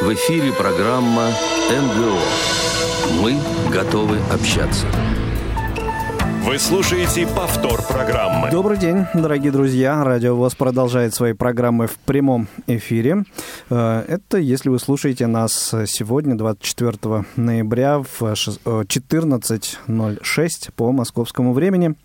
В эфире программа МГО. Мы готовы общаться. Вы слушаете повтор программы. Добрый день, дорогие друзья. Радио ВОЗ продолжает свои программы в прямом эфире. Э, это если вы слушаете нас сегодня, 24 ноября в 14.06 по московскому времени.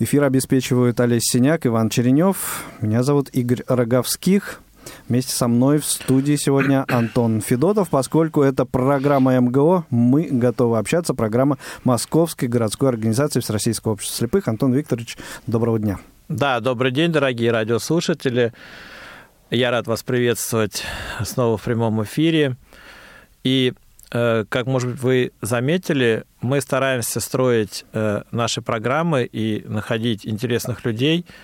Эфир обеспечивают Олесь Синяк, Иван Черенев. Меня зовут Игорь Роговских. Вместе со мной в студии сегодня Антон Федотов. Поскольку это программа МГО, мы готовы общаться. Программа Московской городской организации Всероссийского общества слепых. Антон Викторович, доброго дня. Да, добрый день, дорогие радиослушатели. Я рад вас приветствовать снова в прямом эфире. И, э, как, может быть, вы заметили, мы стараемся строить э, наши программы и находить интересных людей –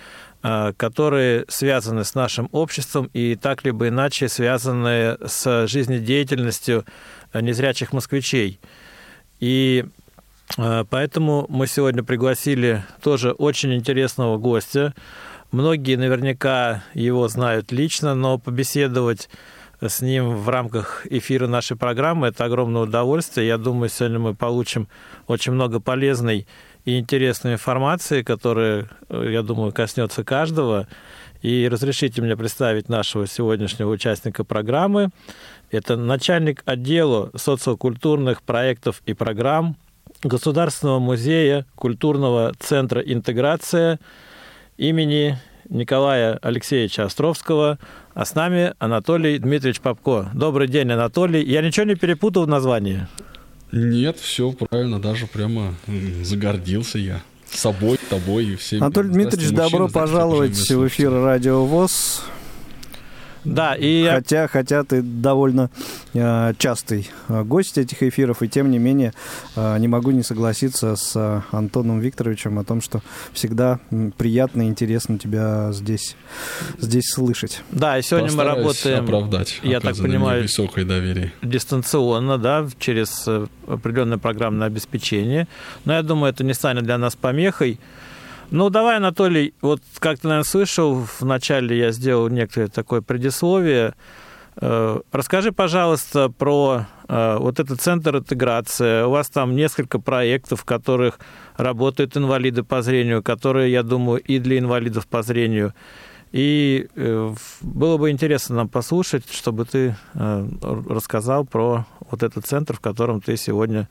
которые связаны с нашим обществом и так либо иначе связаны с жизнедеятельностью незрячих москвичей. И э, поэтому мы сегодня пригласили тоже очень интересного гостя. Многие наверняка его знают лично, но побеседовать с ним в рамках эфира нашей программы – это огромное удовольствие. Я думаю, сегодня мы получим очень много полезной и интересной информации, которая, э, я думаю, коснется каждого. И разрешите мне представить нашего сегодняшнего участника программы. Это начальник отдела социокультурных проектов и программ Государственного музея культурного центра «Интеграция» имени Николая Алексеевича Островского, а с нами Анатолий Дмитриевич Попко. Добрый день, Анатолий. Я ничего не перепутал в названии? Нет, все правильно, даже прямо загордился я собой, тобой и всеми. Анатолий Дмитриевич, добро пожаловать в эфир Радио ВОЗ. Да, и... Хотя, хотя ты довольно э, частый э, гость этих эфиров, и тем не менее э, не могу не согласиться с Антоном Викторовичем о том, что всегда приятно и интересно тебя здесь, здесь слышать. Да, и сегодня Постараюсь мы работаем, оправдать, я так понимаю, высокое доверие. дистанционно, да, через определенное программное обеспечение. Но я думаю, это не станет для нас помехой. Ну, давай, Анатолий, вот как ты, наверное, слышал, вначале я сделал некое такое предисловие. Э, расскажи, пожалуйста, про э, вот этот центр интеграции. У вас там несколько проектов, в которых работают инвалиды по зрению, которые, я думаю, и для инвалидов по зрению. И э, было бы интересно нам послушать, чтобы ты рассказал про вот этот центр, в котором ты сегодня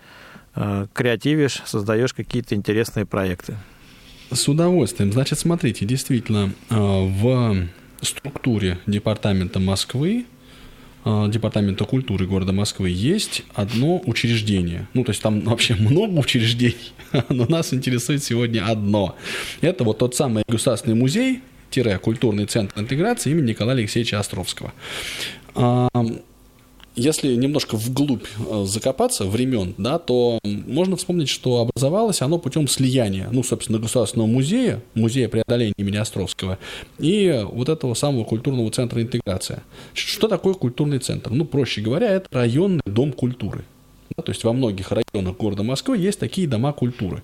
креативишь, создаешь какие-то интересные проекты. С удовольствием. Значит, смотрите, действительно, э, в структуре департамента Москвы, э, департамента культуры города Москвы есть одно учреждение. Ну, то есть там вообще много учреждений, но нас интересует сегодня одно. Это вот тот самый государственный музей, культурный центр интеграции имени Николая Алексеевича Островского. Если немножко вглубь э, закопаться времен, да, то можно вспомнить, что образовалось оно путем слияния, ну, собственно, Государственного музея, музея преодоления имени Островского, и вот этого самого культурного центра интеграция. Что такое культурный центр? Ну, проще говоря, это районный дом культуры. Да, то есть во многих районах города Москвы есть такие дома культуры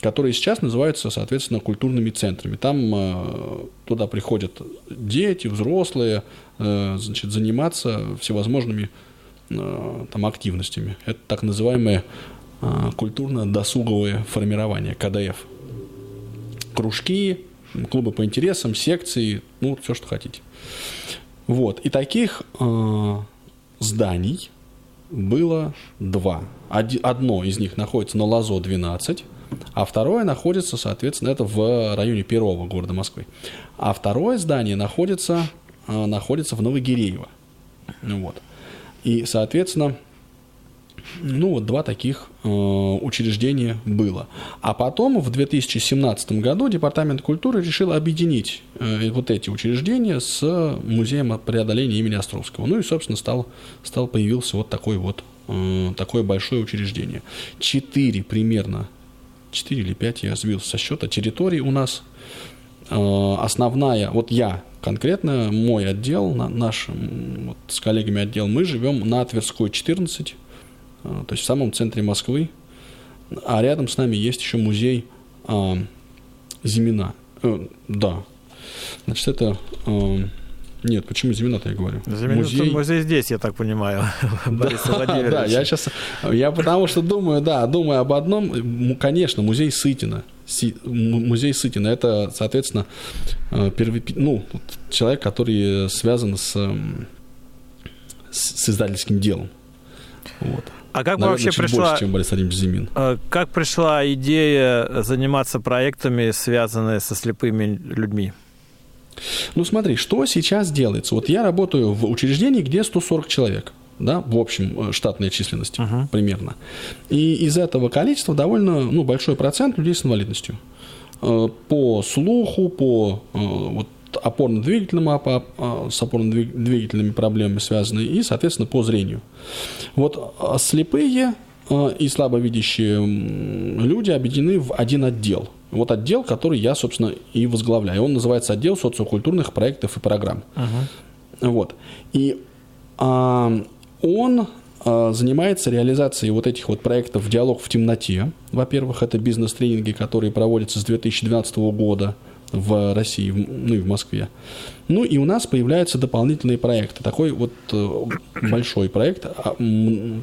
которые сейчас называются, соответственно, культурными центрами. Там э, туда приходят дети, взрослые, э, значит, заниматься всевозможными э, там, активностями. Это так называемое культурно-досуговое формирование, КДФ. Кружки, клубы по интересам, секции, ну, все, что хотите. Вот. И таких зданий было два. Одно из них находится на Лазо 12, а второе находится, соответственно, это в районе первого города Москвы. А второе здание находится, а, находится в Новогиреево. Вот. И, соответственно, ну, вот два таких э, учреждения было. А потом, в 2017 году, Департамент культуры решил объединить э, вот эти учреждения с Музеем преодоления имени Островского. Ну и, собственно, стал, стал появился вот такой вот э, такое большое учреждение. Четыре примерно 4 или 5, я сбился со счета, территорий у нас. Э, основная, вот я конкретно, мой отдел, наш вот с коллегами отдел, мы живем на Тверской 14, э, то есть в самом центре Москвы. А рядом с нами есть еще музей а, Зимина. Э, да. Значит, это э, Нет, почему Зимино-то я говорю? Зимино, музей... музей здесь, я так понимаю. Да, я сейчас, я потому что думаю, да, думаю об одном, конечно, музей Сытина. Музей Сытина, это, соответственно, э, первый, ну, человек, который связан с, с издательским делом. Вот. А как Наверное, вообще пришла... больше, чем Борис Владимирович Зимин. Э, как пришла идея заниматься проектами, связанными со слепыми людьми? Ну смотри, что сейчас делается? Вот я работаю в учреждении, где 140 человек да, в общем э, штатной численности uh-huh. примерно. И из этого количества довольно ну, большой процент людей с инвалидностью. Э, по слуху, по э, вот, опорно-двигательным, с опорно-двигательными проблемами связаны, и, соответственно, по зрению. Вот слепые и слабовидящие люди объединены в один отдел – вот отдел, который я, собственно, и возглавляю. Он называется отдел социокультурных проектов и программ. Uh-huh. Вот. И а, он а, занимается реализацией вот этих вот проектов «Диалог в темноте». Во-первых, это бизнес-тренинги, которые проводятся с 2012 года в России, ну и в Москве. Ну и у нас появляются дополнительные проекты. Такой вот э, большой проект, а,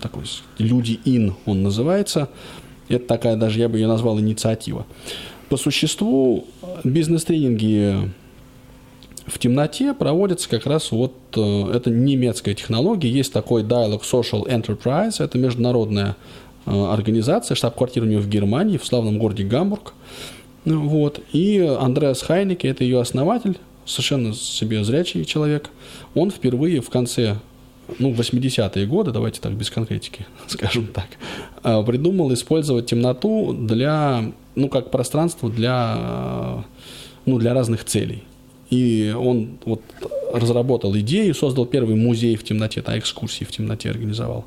такой «Люди Ин» он называется. Это такая даже, я бы ее назвал, инициатива. По существу бизнес-тренинги в темноте проводятся как раз вот, э, это немецкая технология, есть такой Dialog Social Enterprise, это международная э, организация, штаб-квартира у нее в Германии, в славном городе Гамбург. Вот. И Андреас Хайнеке, это ее основатель, совершенно себе зрячий человек, он впервые в конце ну, 80-е годы, давайте так без конкретики, скажем так, э, придумал использовать темноту для ну, как пространство для, ну, для разных целей. И он вот разработал идею, создал первый музей в темноте, а экскурсии в темноте организовал.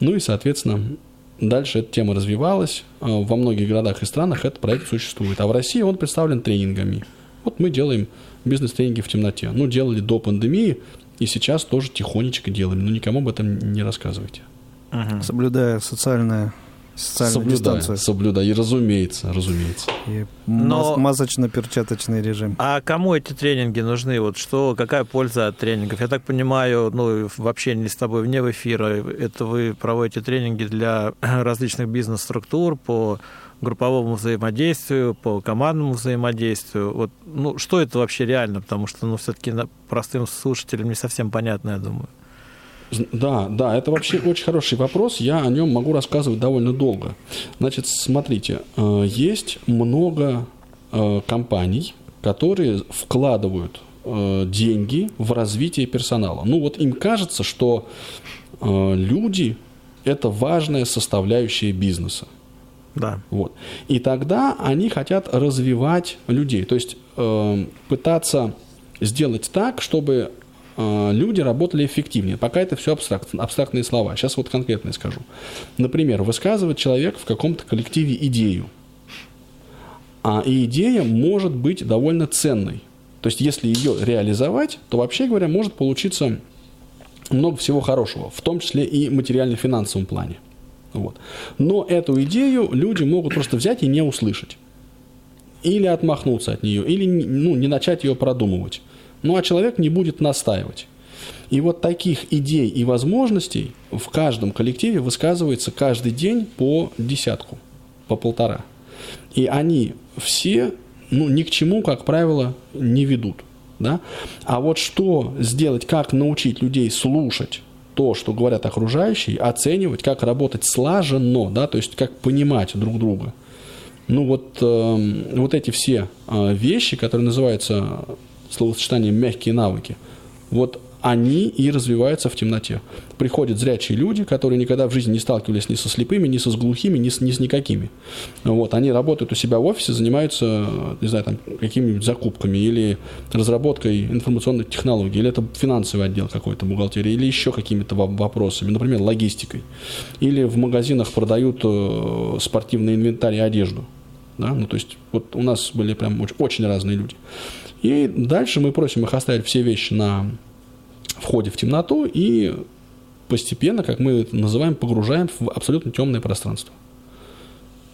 Ну и, соответственно, дальше эта тема развивалась. А, во многих городах и странах этот проект существует. А в России он представлен тренингами. Вот мы делаем бизнес-тренинги в темноте. Ну, делали до пандемии, и сейчас тоже тихонечко делаем. Но никому об этом не рассказывайте. Соблюдая социальное социальную соблюдаю, дистанцию. Соблюдаю, и разумеется, разумеется. И Но... масочно-перчаточный режим. А кому эти тренинги нужны? Вот что, какая польза от тренингов? Я так понимаю, ну, в общении с тобой вне эфира, это вы проводите тренинги для различных бизнес-структур по групповому взаимодействию, по командному взаимодействию. Вот, ну, что это вообще реально? Потому что, ну, все-таки простым слушателям не совсем понятно, я думаю. Да, да, это вообще очень хороший вопрос. Я о нем могу рассказывать довольно долго. Значит, смотрите, э, есть много э, компаний, которые вкладывают э, деньги в развитие персонала. Ну вот им кажется, что люди – это важная составляющая бизнеса. Да. Вот. И тогда они хотят развивать людей, то есть пытаться сделать так, чтобы Э, люди работали эффективнее. Пока это все абстракт, абстрактные слова. Сейчас вот конкретно скажу. Например, высказывает человек в каком-то коллективе идею. А идея может быть довольно ценной. То есть, если ее реализовать, то, вообще говоря, может получиться много всего хорошего, в том числе и материально-финансовом плане. Вот. Но эту идею люди могут просто взять и не услышать. Или отмахнуться от нее, или ну, не начать ее продумывать. Ну а человек не будет настаивать. И вот таких идей и возможностей в каждом коллективе высказывается каждый день по десятку, по полтора. И они все ну, ни к чему, как правило, не ведут. Да? А вот что сделать, как научить людей слушать то, что говорят окружающие, оценивать, как работать слаженно, да, то есть как понимать друг друга. Ну вот, э, вот эти все э, вещи, которые называются словосочетание «мягкие навыки», вот они и развиваются в темноте. Приходят зрячие люди, которые никогда в жизни не сталкивались ни со слепыми, ни со с глухими, ни с, ни с никакими. Вот, они работают у себя в офисе, занимаются, не знаю, там, какими-нибудь закупками или разработкой информационных технологий, или это финансовый отдел какой-то, бухгалтерии, или еще какими-то вопросами, например, логистикой. Или в магазинах продают э, спортивный инвентарь и одежду. Да? Ну, то есть, вот у нас были прям очень, очень разные люди. И дальше мы просим их оставить все вещи на входе в темноту и постепенно, как мы это называем, погружаем в абсолютно темное пространство.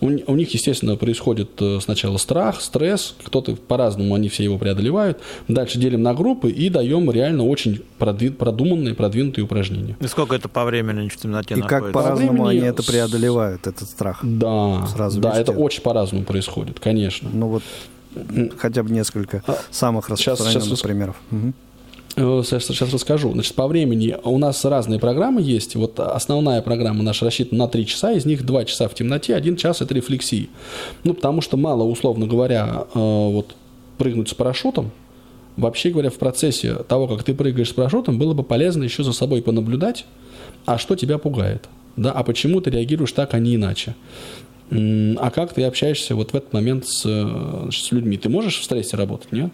У, ни- у них, естественно, происходит э, сначала страх, стресс, кто-то по-разному, они все его преодолевают. Дальше делим на группы и даем реально очень продви- продуманные, продвинутые упражнения. И сколько это по времени в темноте И как находится? по-разному времени они это преодолевают, этот страх. Да, Сразу да, это очень по-разному происходит, конечно. Ну вот хотя бы несколько самых А, Сейчас- распространенных сейчас рас- примеров. Э, Сейчас, сейчас расскажу. Значит, по времени у нас разные программы есть. Вот основная программа наша рассчитана на 3 часа, из них 2 часа в темноте, 1 час это рефлексии. Ну, потому что мало, условно говоря, э, вот прыгнуть с парашютом. Вообще говоря, в процессе того, как ты прыгаешь с парашютом, было бы полезно еще за собой понаблюдать, а что тебя пугает. Да, а почему ты реагируешь так, а не иначе? А как ты общаешься вот в этот момент с, с людьми? Ты можешь в стрессе работать, нет?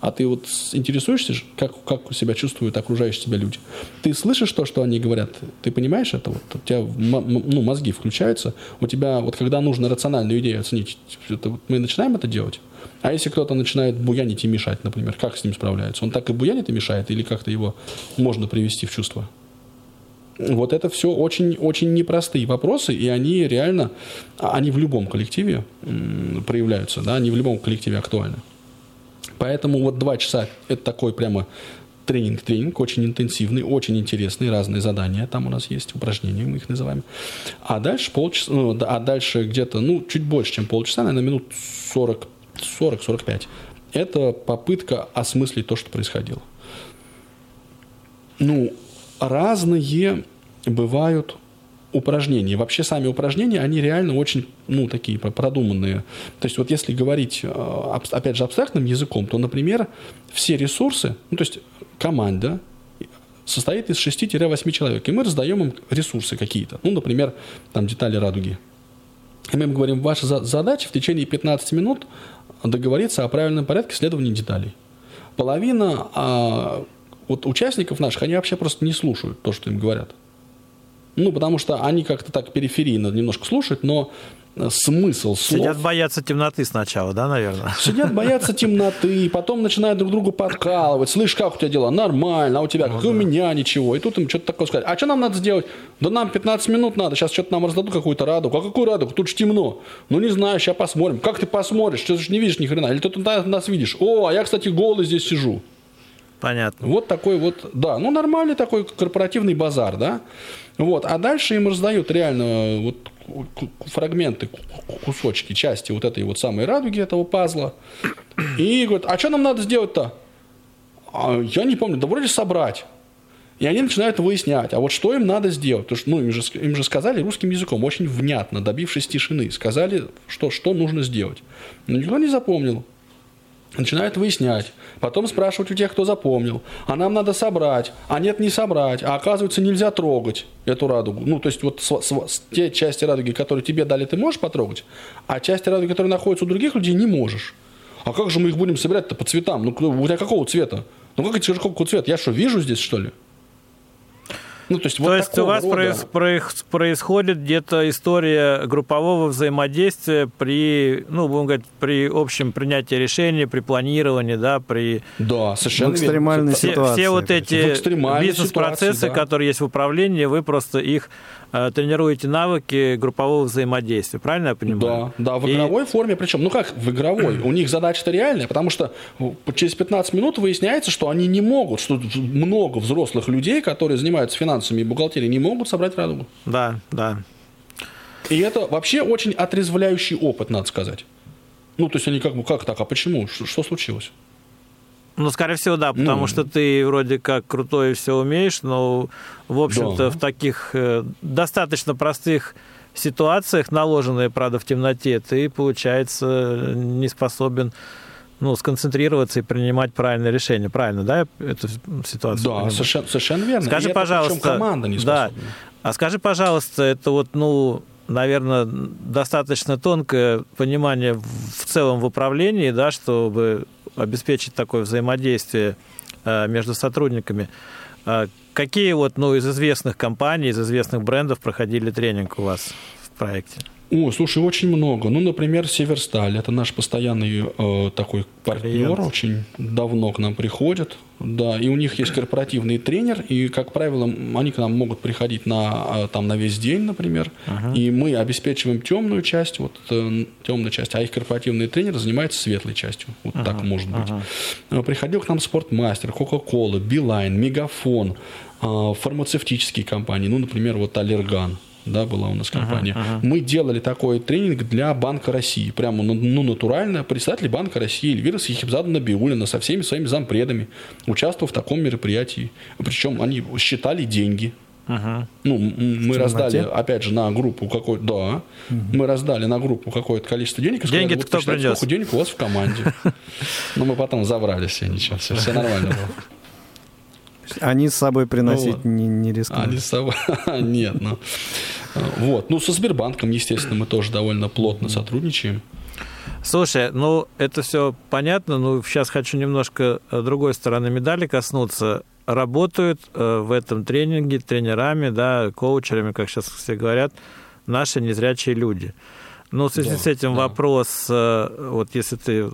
А ты вот интересуешься, как, как себя чувствуют окружающие тебя люди? Ты слышишь то, что они говорят? Ты понимаешь это? Вот у тебя ну, мозги включаются. У тебя, вот когда нужно рациональную идею оценить, это вот мы начинаем это делать? А если кто-то начинает буянить и мешать, например, как с ним справляются? Он так и буянит и мешает? Или как-то его можно привести в чувство? Вот это все очень-очень непростые вопросы, и они реально, а, они в любом коллективе проявляются, да, они в любом коллективе актуальны. Поэтому вот два часа – это такой прямо тренинг-тренинг, очень интенсивный, очень интересный, разные задания там у нас есть, упражнения мы их называем. А дальше полчаса, ну, а дальше где-то, ну, чуть больше, чем полчаса, наверное, минут 40, 40-45. Это попытка осмыслить то, что происходило. Ну, разные бывают упражнения. Вообще сами упражнения, они реально очень, ну, такие продуманные. То есть вот если говорить, э, опять же, абстрактным языком, то, например, все ресурсы, ну, то есть команда состоит из 6-8 человек, и мы раздаем им ресурсы какие-то. Ну, например, там детали радуги. И мы им говорим, ваша за- задача в течение 15 минут договориться о правильном порядке следования деталей. Половина а, вот участников наших, они вообще просто не слушают то, что им говорят. Ну, потому что они как-то так периферийно немножко слушают, но э, смысл слов... Сидят боятся темноты сначала, да, наверное? Сидят, боятся темноты, потом начинают друг другу подкалывать. Слышь, как у тебя дела? Нормально, а у тебя, как и у меня, ничего. И тут им что-то такое сказать. А что нам надо сделать? Да нам 15 минут надо, сейчас что-то нам раздадут какую-то радугу. А какую радугу? Тут же темно. Ну, не знаю, сейчас посмотрим. Как ты посмотришь? Что ты же не видишь ни хрена? Или ты тут нас видишь? О, а я, кстати, голый здесь сижу. Понятно. Вот такой вот, да, ну нормальный такой корпоративный базар, да. Вот, а дальше им раздают реально вот фрагменты, ку- ку- кусочки, части вот этой вот самой радуги этого пазла. И говорят, а что нам надо сделать-то? А я не помню, да вроде собрать. И они начинают выяснять, а вот что им надо сделать. Потому что ну, им, же, им же сказали русским языком, очень внятно, добившись тишины. Сказали, что, что нужно сделать. Но никто не запомнил. Начинают выяснять. Потом спрашивать у тех, кто запомнил. А нам надо собрать. А нет, не собрать. А оказывается, нельзя трогать эту радугу. Ну, то есть, вот св- с- те части радуги, которые тебе дали, ты можешь потрогать. А части радуги, которые находятся у других людей, не можешь. А как же мы их будем собирать-то по цветам? Ну, у тебя какого цвета? Ну, как это какого цвета? Я что, вижу здесь, что ли? Ну, то есть, вот То есть у вас рода. проис- проис- происходит где-то история группового взаимодействия при, ну, будем говорить, при общем принятии решений, при планировании, да, при Да, совершенно В экстремальной все, ситуации. все вот В эти бизнес-процессы, да. которые есть в управлении, вы просто их тренируете навыки группового взаимодействия. Правильно я понимаю? Да, да, в И- игровой форме, причем, ну как в игровой, у них задача-то реальная, потому что через 15 минут выясняется, что они не могут, что много взрослых людей, которые занимаются финансами и бухгалтерией, не могут собрать радугу. Да, да. И это вообще очень отрезвляющий опыт, надо сказать. Ну, то есть они как бы, как так, а почему? Что, что случилось? Ну, скорее всего, да, потому Ну. что ты вроде как крутой и все умеешь, но, в общем-то, Да. в таких э, достаточно простых ситуациях, наложенные, правда, в темноте, ты, получается, не способен ну, сконцентрироваться и принимать правильное решение. Правильно, да, эту ситуацию Да, понимаю? совершенно, совершенно верно. И Скажи, это причем пожалуйста, команда не да, а скажи, пожалуйста, это вот, ну, наверное, достаточно тонкое понимание в целом в управлении, да, чтобы обеспечить такое взаимодействие э, между сотрудниками. А Какие вот, ну, из известных компаний, из известных брендов проходили тренинг у вас в проекте? О, слушай, очень много. Ну, например, Северсталь. Это наш постоянный э, такой партнер. Клиент. Очень давно к нам приходит. Да, и у них есть корпоративный тренер, и, как правило, они к нам могут приходить на, а, там, на весь день, например, uh-huh. и мы обеспечиваем темную часть, вот э, темную часть, а их корпоративный тренер занимается светлой частью. Вот uh-huh. так может быть. Uh-huh. Приходил к нам спортмастер, Кока-Кола, Билайн, Мегафон, э, фармацевтические компании, ну, например, вот Аллерган да, была у нас компания. Uh-huh, uh-huh. Мы делали такой тренинг для Банка России. Прямо, ну, ну натурально. Председатель Банка России Эльвира Сихибзада Набиулина со всеми своими зампредами участвовал в таком мероприятии. Причем они считали деньги. Uh-huh. Ну, мы раздали, опять же, на группу какой-то, да, uh-huh. мы раздали на группу какое-то количество денег. И деньги сказали, кто принес? Сколько денег у вас в команде? Но мы потом забрали все, ничего, все, все нормально было. Они с собой приносить ну, не, не рискуют. Они с собой... Нет, ну... Вот. Ну, со Сбербанком, естественно, мы тоже довольно плотно сотрудничаем. Слушай, ну, это все понятно, но сейчас хочу немножко э, другой стороны медали коснуться. Работают э, в этом тренинге тренерами, да, коучерами, как сейчас все говорят, наши незрячие люди. Ну, в связи да, с этим да. вопрос, э, вот если ты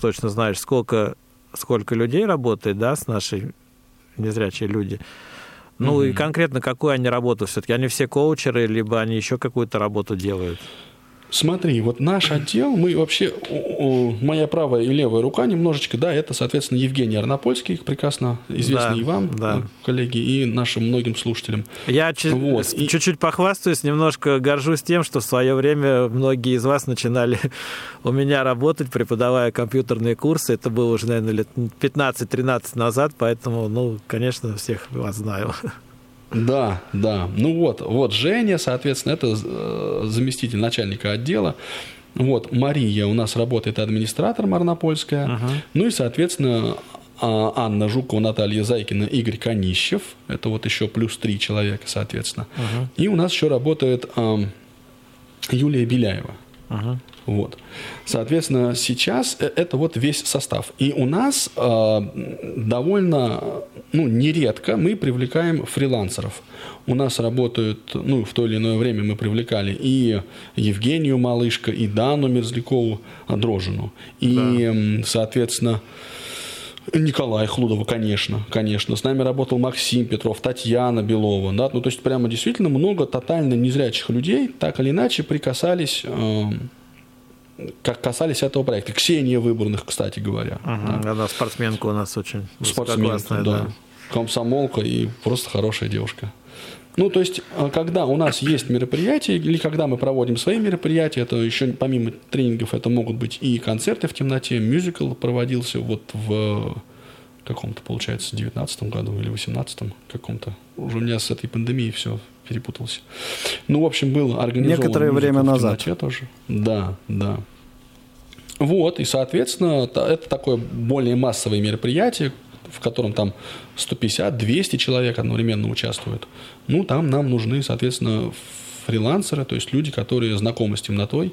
точно знаешь, сколько, сколько людей работает, да, с нашей незрячие люди. Ну mm-hmm. и конкретно какую они работу все-таки? Они все коучеры, либо они еще какую-то работу делают? Смотри, вот наш отдел, мы вообще, моя правая и левая рука немножечко, да, это, соответственно, Евгений Арнопольский, прекрасно известный да, и вам, да. коллеги, и нашим многим слушателям. Я вот. чуть-чуть похвастаюсь, немножко горжусь тем, что в свое время многие из вас начинали у меня работать, преподавая компьютерные курсы. Это было уже, наверное, лет 15-13 назад, поэтому, ну, конечно, всех вас знаю. Да, да. Ну вот, вот Женя, соответственно, это э, заместитель начальника отдела. Вот, Мария у нас работает администратор Марнопольская. Uh-huh. Ну и, соответственно, а, Анна Жукова, Наталья Зайкина, Игорь Конищев. Это вот еще плюс три человека, соответственно. Uh-huh. И у нас еще работает Юлия Беляева. Uh-huh. Вот. Соответственно, сейчас э, это вот весь состав. И у нас э, довольно, ну, нередко мы привлекаем фрилансеров. У нас работают, ну, в то или иное время мы привлекали и Евгению Малышко, и Дану Мерзлякову Дрожину. И, да. соответственно, Николай Хлудова, конечно, конечно. С нами работал Максим Петров, Татьяна Белова. Да? Ну, то есть, прямо действительно много тотально незрячих людей так или иначе прикасались э, как касались этого проекта. Ксения Выборных, кстати говоря. Ага, да. Она спортсменка у нас очень Спортсменка, да. да. Комсомолка и просто хорошая девушка. Ну, то есть, а, когда у нас есть мероприятия, или когда мы проводим свои мероприятия, это еще помимо тренингов, это могут быть и концерты в темноте, мюзикл проводился вот в каком-то, получается, 19 году или 18 каком-то. Уже у меня с этой пандемией все перепутался. Ну, в общем, был организован... Некоторое время назад. тоже. Да, да. Вот, и, соответственно, это такое более массовое мероприятие, в котором там 150-200 человек одновременно участвуют. Ну, там нам нужны, соответственно, фрилансеры, то есть люди, которые знакомы с темнотой,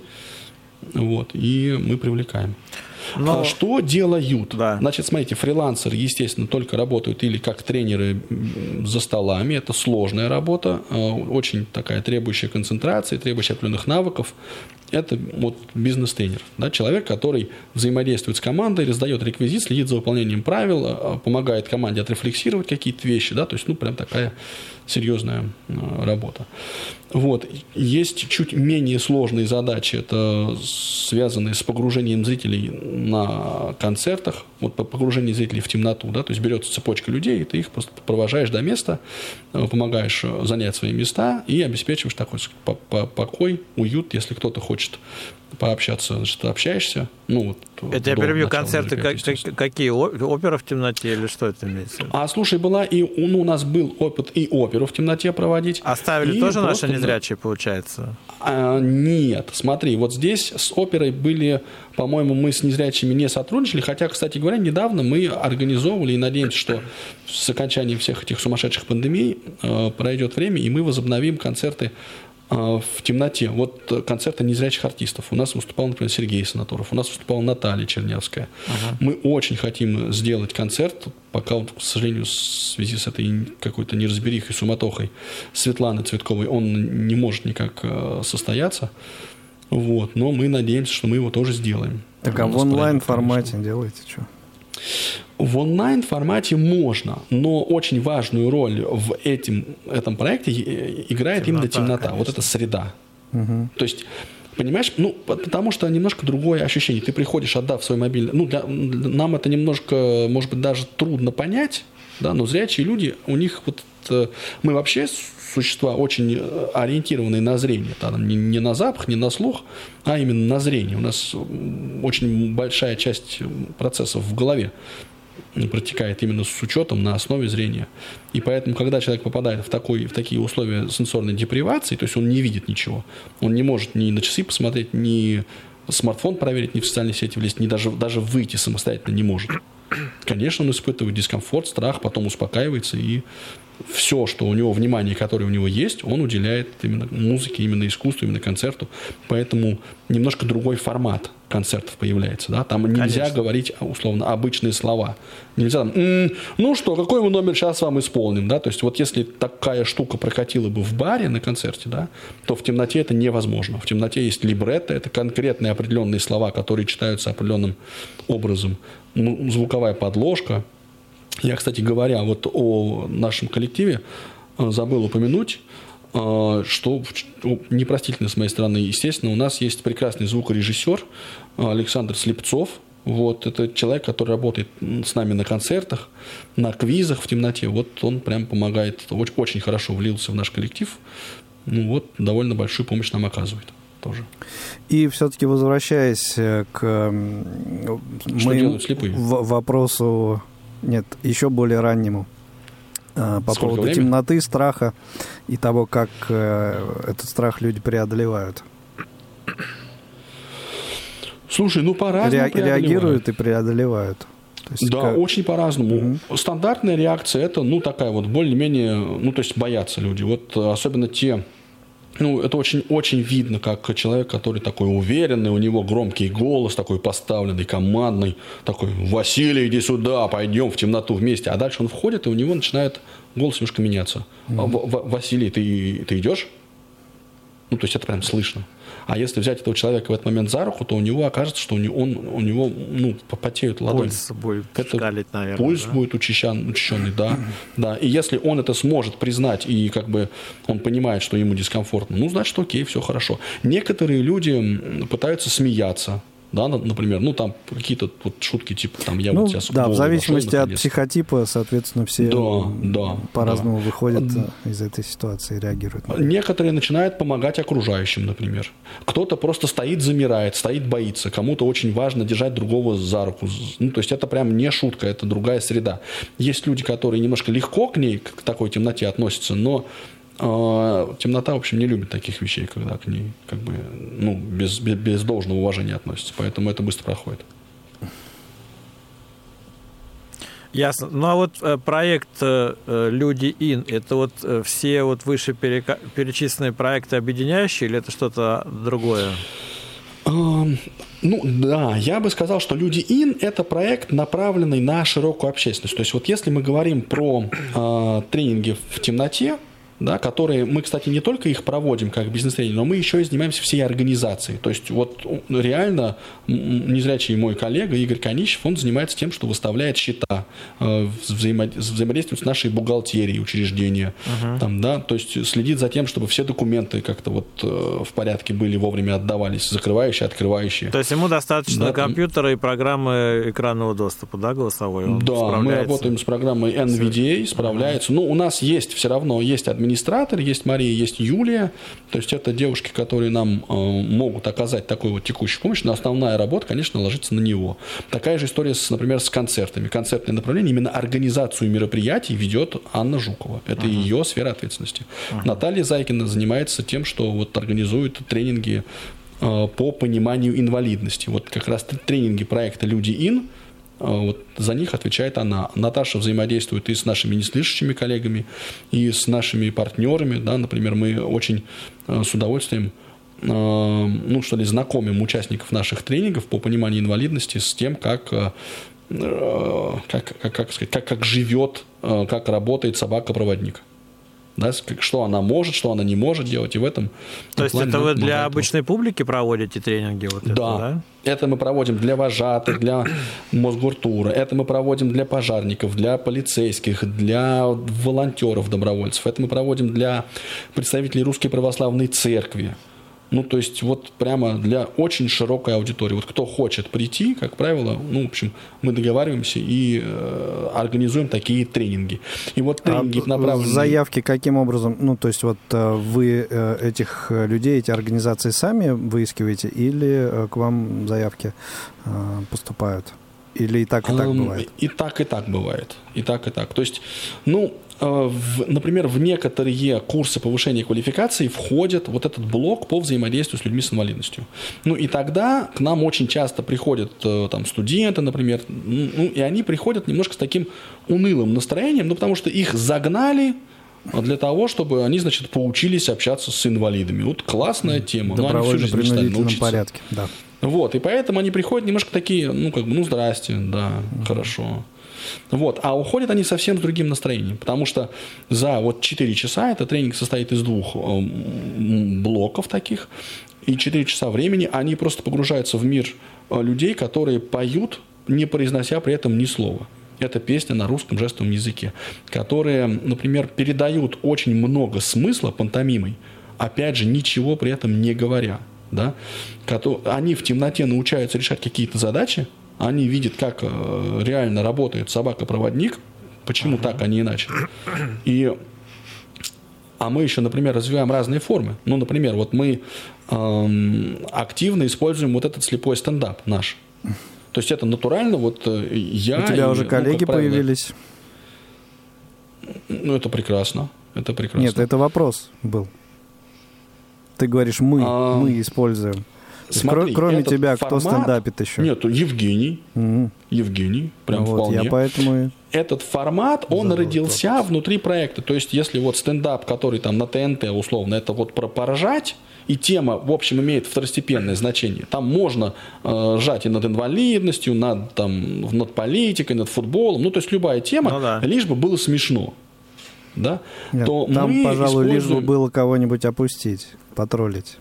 вот, и мы привлекаем. Но... А что делают? Да. Значит, смотрите, фрилансеры, естественно, только работают или как тренеры за столами. Это сложная работа, а, очень такая требующая концентрации, требующая определенных навыков. Это вот бизнес-тренер. Да, человек, который взаимодействует с командой, раздает реквизит, следит за выполнением правил, а, помогает команде отрефлексировать какие-то вещи. Да, то есть, ну, прям такая серьезная работа. Вот. Есть чуть менее сложные задачи, это связанные с погружением зрителей на концертах, вот погружение зрителей в темноту, да, то есть берется цепочка людей, и ты их просто провожаешь до места, э, помогаешь э, занять свои места и обеспечиваешь такой покой, уют, если кто-то хочет пообщаться, значит, общаешься. Ну, вот, это я перебью, концерты как, какие? Опера в темноте или что это имеется? А, слушай, была и, ну, у нас был опыт и оперу в темноте проводить. Оставили тоже просто, наши незрячие, получается? А, нет, смотри, вот здесь с оперой были, по-моему, мы с незрячими не сотрудничали, хотя, кстати говоря, недавно мы организовывали и надеемся, что с окончанием всех этих сумасшедших пандемий э, пройдет время, и мы возобновим концерты в темноте. Вот э, концерты незрячих артистов. У нас выступал, например, Сергей Санаторов, у нас выступала Наталья Чернявская. Ага. Мы очень хотим сделать концерт, пока, вот, к сожалению, в связи с этой какой-то неразберихой, суматохой Светланы Цветковой, он не может никак э, состояться. Вот. Но мы надеемся, что мы его тоже сделаем. Так а в онлайн формате делаете что? В онлайн-формате можно, но очень важную роль в этим, этом проекте играет темнота, именно темнота, конечно. вот эта среда. Угу. То есть Понимаешь? Ну, потому что немножко другое ощущение. Ты приходишь, отдав свой мобильный... Ну, для, нам это немножко, может быть, даже трудно понять, да, но зрячие люди, у них вот... Э, мы вообще существа очень э, ориентированные на зрение. Там, не, не на запах, не на слух, а именно на зрение. У нас очень большая часть процессов в голове протекает именно с учетом на основе зрения. И поэтому, когда человек попадает в, такой, в такие условия сенсорной депривации, то есть он не видит ничего, он не может ни на часы посмотреть, ни смартфон проверить, ни в социальные сети влезть, ни даже, даже выйти самостоятельно не может. Конечно, он испытывает дискомфорт, страх, потом успокаивается и все, что у него, внимание, которое у него есть, он уделяет именно музыке, именно искусству, именно концерту. Поэтому немножко другой формат концертов появляется. Да? Там нельзя Конечно. говорить, условно, обычные слова. Нельзя там, м-м, ну что, какой мы номер сейчас вам исполним? Да? То есть вот если такая штука прокатила бы в баре на концерте, да, то в темноте это невозможно. В темноте есть либретто, это конкретные определенные слова, которые читаются определенным образом. Ну, звуковая подложка, я, кстати говоря, вот о нашем коллективе э, забыл упомянуть, э, что непростительно с моей стороны, естественно, у нас есть прекрасный звукорежиссер Александр Слепцов. Вот, это человек, который работает с нами на концертах, на квизах в темноте. Вот он прям помогает, очень, очень хорошо влился в наш коллектив. Ну вот, довольно большую помощь нам оказывает тоже. И все-таки возвращаясь э, к что моему вопросу нет, еще более раннему. А, по Сколько поводу времени? темноты, страха и того, как э, этот страх люди преодолевают. Слушай, ну по-разному Ре- Реагируют и преодолевают. есть да, как... очень по-разному. Угу. Стандартная реакция это, ну, такая вот более-менее, ну, то есть боятся люди. Вот особенно те ну, это очень, очень видно, как человек, который такой уверенный, у него громкий голос, такой поставленный, командный, такой, Василий, иди сюда, пойдем в темноту вместе. А дальше он входит, и у него начинает голос немножко меняться. Mm-hmm. Василий, ты, ты идешь? Ну, то есть это прям слышно. А если взять этого человека в этот момент за руку, то у него окажется, что у него, он, у него ну, попотеют ладони. Пульс будет это, шкалить, наверное. Пульс да? будет учащен, учащенный, да, да. И если он это сможет признать и как бы он понимает, что ему дискомфортно, ну, значит, окей, все хорошо. Некоторые люди пытаются смеяться да, например, ну там какие-то вот шутки типа там я ну, вот сейчас да, в зависимости от психотипа, соответственно, все да, да, по-разному да. выходят из этой ситуации и реагируют. Некоторые начинают помогать окружающим, например. Кто-то просто стоит, замирает, стоит, боится. Кому-то очень важно держать другого за руку. Ну, то есть это прям не шутка, это другая среда. Есть люди, которые немножко легко к ней, к такой темноте относятся, но темнота, в общем, не любит таких вещей, когда к ней как бы, ну, без, без, без должного уважения относится. Поэтому это быстро проходит. Ясно. Ну а вот э, проект э, э, «Люди Ин» – это вот все вот выше перечисленные проекты объединяющие или это что-то другое? Ну да, я бы сказал, что «Люди Ин» – это проект, направленный на широкую общественность. То есть вот если мы говорим про э, тренинги в темноте, да, которые мы, кстати, не только их проводим как бизнес-тренинг, но мы еще и занимаемся всей организацией. То есть вот реально незрячий мой коллега Игорь Конищев, он занимается тем, что выставляет счета, э, взаимо взаимодействует с нашей бухгалтерией учреждения, uh-huh. там, да, то есть следит за тем, чтобы все документы как-то вот э, в порядке были, вовремя отдавались, закрывающие, открывающие. То есть ему достаточно да. компьютера и программы экранного доступа, да, голосовой? Он да, мы работаем с программой NVDA, справляется. Uh-huh. Ну, у нас есть все равно, есть администрация администратор, есть Мария, есть Юлия. То есть это девушки, которые нам э, могут оказать такую вот текущую помощь, но основная работа, конечно, ложится на него. Такая же история, с, например, с концертами. Концертное направление, именно организацию мероприятий ведет Анна Жукова. Это uh-huh. ее сфера ответственности. Uh-huh. Наталья Зайкина занимается тем, что вот организует тренинги э, по пониманию инвалидности. Вот как раз тренинги проекта «Люди Ин», вот за них отвечает она. Наташа взаимодействует и с нашими неслышащими коллегами, и с нашими партнерами. Да, например, мы очень а, с удовольствием а, ну, что ли, знакомим участников наших тренингов по пониманию инвалидности с тем, как, как, как, как, сказать, как, как живет, как работает собака-проводник. Да, что она может, что она не может делать, и в этом... То есть это вы для обычной публики проводите тренинги? Вот да. Это, да, это мы проводим для вожатых, для Мосгортура, это мы проводим для пожарников, для полицейских, для волонтеров, добровольцев, это мы проводим для представителей Русской Православной Церкви, ну, то есть вот прямо для очень широкой аудитории. Вот кто хочет прийти, как правило, ну, в общем, мы договариваемся и э, организуем такие тренинги. И вот тренинги а направлены... Заявки каким образом? Ну, то есть вот э, вы э, этих людей, эти организации сами выискиваете или э, к вам заявки поступают? Или и так, и так бывает? И так, и так бывает. И так, и так. То есть, ну, Э, в, например, в некоторые курсы повышения квалификации входит вот этот блок по взаимодействию с людьми с инвалидностью. Ну и тогда к нам очень часто приходят э, там студенты, например, ну и они приходят немножко с таким унылым настроением, ну потому что их загнали для того, чтобы они, значит, поучились общаться с инвалидами. Вот классная тема. Добровольно-принудительном порядке, да. Вот, и поэтому они приходят немножко такие, ну, как бы, ну, здрасте, да, угу. хорошо. Вот. А уходят они совсем с другим настроением, потому что за вот 4 часа, это тренинг состоит из двух э, блоков таких, и 4 часа времени они просто погружаются в мир э, людей, которые поют, не произнося при этом ни слова. Это песня на русском жестовом языке, которые, например, передают очень много смысла пантомимой, опять же, ничего при этом не говоря. Да? Они в темноте научаются решать какие-то задачи, они видят, как э, реально работает собака-проводник, почему uh-huh. так, а не иначе. И, а мы еще, например, развиваем разные формы. Ну, например, вот мы эм, активно используем вот этот слепой стендап наш. То есть это натурально, вот э, я... У тебя и, уже коллеги ну, появились? Ну, это прекрасно. Это прекрасно. Нет, это вопрос был. Ты говоришь, мы, а... мы используем. Смотри, Кроме тебя, формат... кто стендапит еще? Нет, Евгений. Угу. Евгений, прям вот, вполне. Я поэтому Этот формат, он родился вопрос. внутри проекта. То есть, если вот стендап, который там на ТНТ условно, это вот про поражать, и тема, в общем, имеет второстепенное значение. Там можно э, жать и над инвалидностью, над, там, над политикой, над футболом. Ну, то есть любая тема, ну, да. лишь бы было смешно. Да? Нет, то там, мы пожалуй, используем... лишь бы было кого-нибудь опустить, потроллить.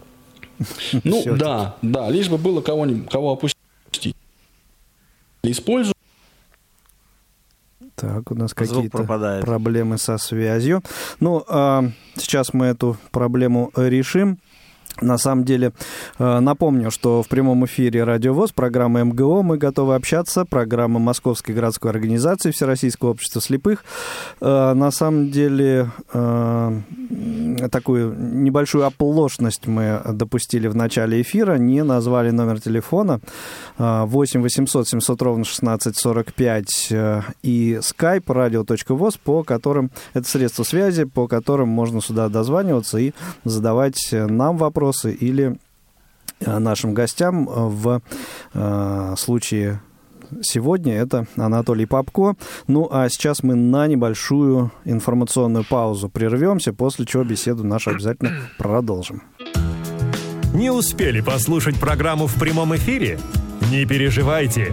Ну Все да, да, лишь бы было кого-нибудь, кого опустить. Использую. Так, у нас какие-то проблемы со связью. Ну, а сейчас мы эту проблему решим. На самом деле, э, напомню, что в прямом эфире Радио ВОЗ, программа МГО «Мы готовы общаться», программа Московской городской организации Всероссийского общества слепых. Э, на самом деле, э, такую небольшую оплошность мы допустили в начале эфира, не назвали номер телефона. 8 800 700 ровно 16 45 и skype radio.voz, по которым, это средства связи, по которым можно сюда дозваниваться и задавать нам вопросы, вопросы или э, нашим гостям в э, случае сегодня это Анатолий Попко. Ну а сейчас мы на небольшую информационную паузу прервемся, после чего беседу нашу обязательно продолжим. Не успели послушать программу в прямом эфире? Не переживайте.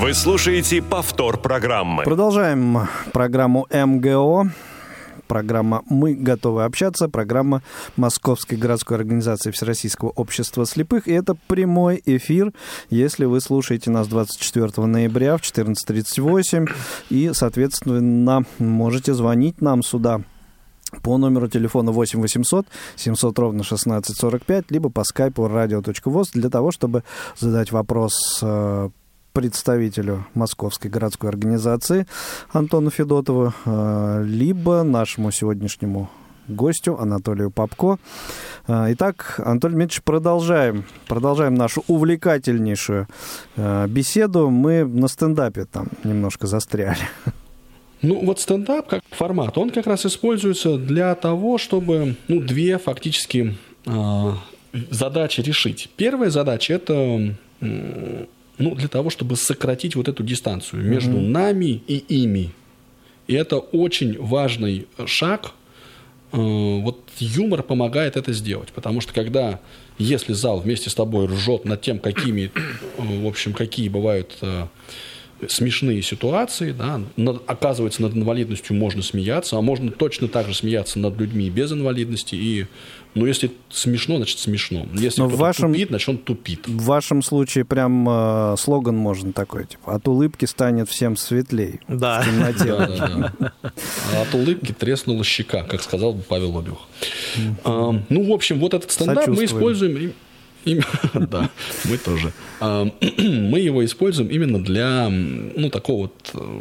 Вы слушаете повтор программы. Продолжаем программу МГО программа «Мы готовы общаться», программа Московской городской организации Всероссийского общества слепых. И это прямой эфир, если вы слушаете нас 24 ноября в 14.38. И, соответственно, можете звонить нам сюда по номеру телефона 8 800 700 ровно 1645, либо по скайпу radio.voz для того, чтобы задать вопрос э, представителю Московской городской организации Антону Федотову, э, либо нашему сегодняшнему гостю Анатолию Попко. Э, итак, Анатолий Дмитриевич, продолжаем. Продолжаем нашу увлекательнейшую э, беседу. Мы на стендапе там немножко застряли. Ну, вот стендап как формат, он как раз используется для того, чтобы ну, две фактически э, задачи решить. Первая задача это ну, для того, чтобы сократить вот эту дистанцию между mm-hmm. нами и ими. И это очень важный шаг. Э, вот юмор помогает это сделать, потому что когда, если зал вместе с тобой ржет над тем, какими, э, в общем, какие бывают э, смешные ситуации, да, над, оказывается, над инвалидностью можно смеяться, а можно точно так же смеяться над людьми без инвалидности. И, ну, если смешно, значит смешно. Если кто-то вашем, тупит, значит он тупит. В вашем случае прям э, слоган можно такой, типа, от улыбки станет всем светлей. Да. В темноте. Да, да, да. А от улыбки треснула щека, как сказал Павел Обюх. А, ну, в общем, вот этот стендап мы используем Да, мы тоже. Мы его используем именно для, ну, такого вот, э,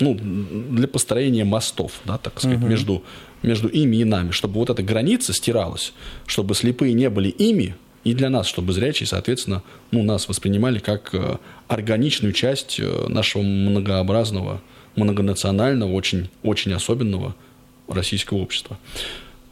ну, для построения мостов, да, так сказать, между, между ими и нами, чтобы вот эта граница стиралась, чтобы слепые не были ими, и для нас, чтобы зрячие, соответственно, ну, нас воспринимали как э, органичную часть э, нашего многообразного, многонационального, очень, очень особенного российского общества.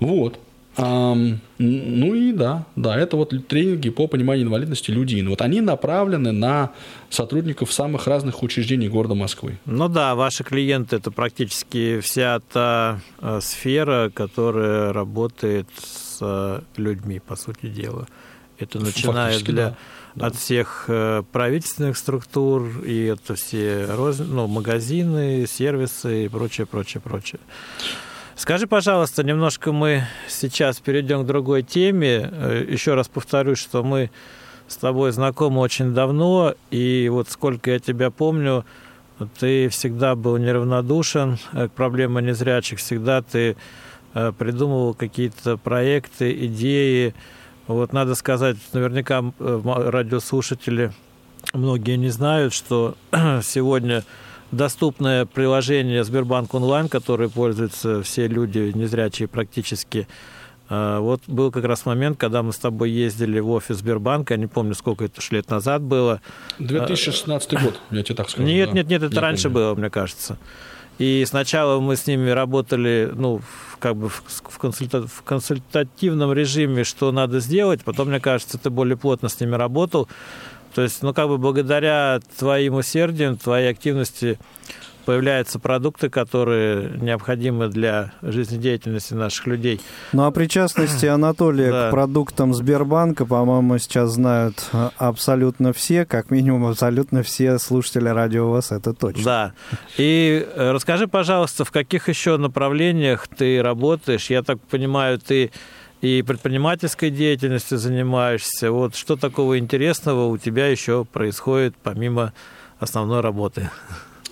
Вот. Um, ну и да, да, это вот тренинги по пониманию инвалидности людей. Вот они направлены на сотрудников самых разных учреждений города Москвы. Ну да, ваши клиенты это практически вся та э, сфера, которая работает с э, людьми, по сути дела. Это начиная для, да. от всех э, правительственных структур и это все роз, ну, магазины, сервисы и прочее, прочее, прочее. Скажи, пожалуйста, немножко мы сейчас перейдем к другой теме. Э, Еще раз повторюсь, что мы с тобой знакомы очень давно, и вот сколько я тебя помню, ты всегда был неравнодушен к проблемам незрячих, всегда ты э, придумывал какие-то проекты, идеи. Вот надо сказать, наверняка э, радиослушатели многие не знают, что сегодня доступное приложение Сбербанк онлайн, которое пользуются все люди незрячие практически. А, вот был как раз момент, когда мы с тобой ездили в офис Сбербанка, я не помню, сколько это уж лет назад было. 2016 год, я тебе так скажу. Нет, да. нет, нет, это я раньше помню. было, мне кажется. И сначала мы с ними работали, ну, как бы в, консульта... в консультативном режиме, что надо сделать. Потом, мне кажется, ты более плотно с ними работал. То есть, ну, как бы благодаря твоим усердиям, твоей активности появляются продукты, которые необходимы для жизнедеятельности наших людей. Ну а причастности Анатолия да. к продуктам Сбербанка, по-моему, сейчас знают абсолютно все, как минимум абсолютно все слушатели радио ВОЗ, это точно. Да. И э, расскажи, пожалуйста, в каких еще направлениях ты работаешь? Я так понимаю, ты и предпринимательской деятельностью занимаешься. Вот что такого интересного у тебя еще происходит помимо основной работы?